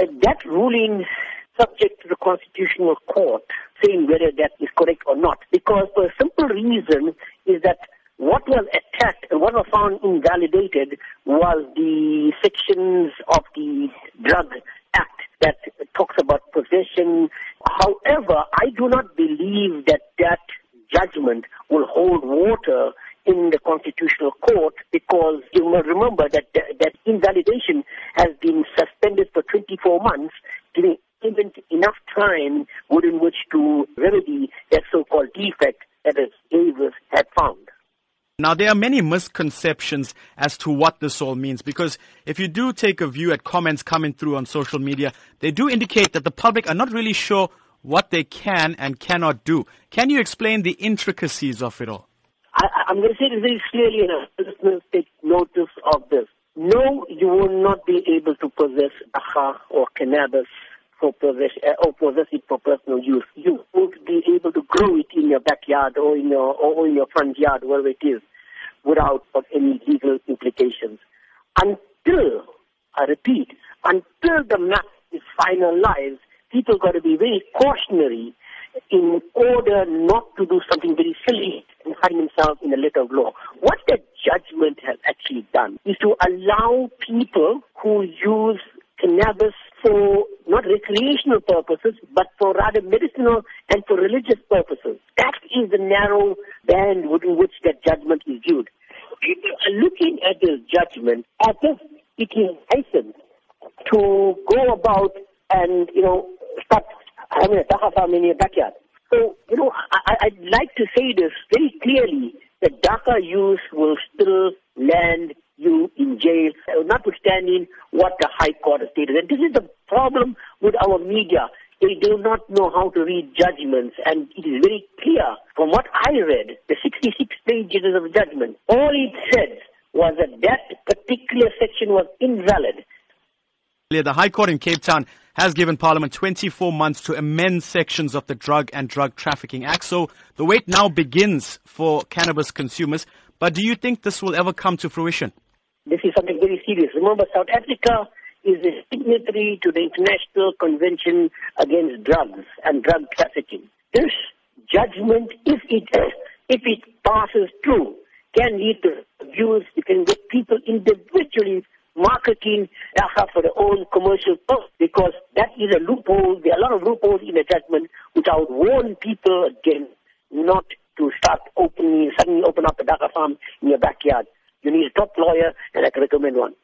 uh, that ruling subject to the Constitutional Court saying whether that is correct or not. Because for a simple reason is that what was attacked and what was found invalidated was the sections of the Drug Act that talks about possession. However, I do not believe that that judgment will hold water in the Constitutional Court because you must remember that that invalidation has been suspended for 24 months, giving even enough time within which to remedy that so-called defect that Davis had found. Now, there are many misconceptions as to what this all means because if you do take a view at comments coming through on social media, they do indicate that the public are not really sure what they can and cannot do. Can you explain the intricacies of it all? I, am going to say this very clearly, and listeners take notice of this. No, you will not be able to possess dagga or cannabis for possess, uh, or possess it for personal use. You won't be able to grow it in your backyard or in your or in your front yard, wherever it is without any legal implications. Until, I repeat, until the map is finalized, people got to be very cautionary in order not to do something very silly themselves in a letter of law. What the judgment has actually done is to allow people who use cannabis for not recreational purposes, but for rather medicinal and for religious purposes. That is the narrow band within which that judgment is viewed. People are looking at this judgment as if it is license to go about and, you know, start having a dagga farm in your backyard. So, you know, I, I'd like to say this very clearly. that dagga use will still land you in jail, notwithstanding what the High Court has stated. And this is the problem with our media. They do not know how to read judgments, and it is very clear from what I read, the 66 pages of judgment, all it said was that that particular section was invalid. The High Court in Cape Town has given Parliament 24 months to amend sections of the Drug and Drug Trafficking Act. So the wait now begins for cannabis consumers. But do you think this will ever come to fruition? This is something very serious. Remember, South Africa is a signatory to the International Convention Against Drugs and Drug Trafficking. This judgment, if it if it passes through, can lead to abuse. It can get people individually marketing for their own commercial purpose that is a loophole. There are a lot of loopholes in the judgment which I would warn people against not to start opening, suddenly open up a dagga farm in your backyard. You need a top lawyer, and I can recommend one.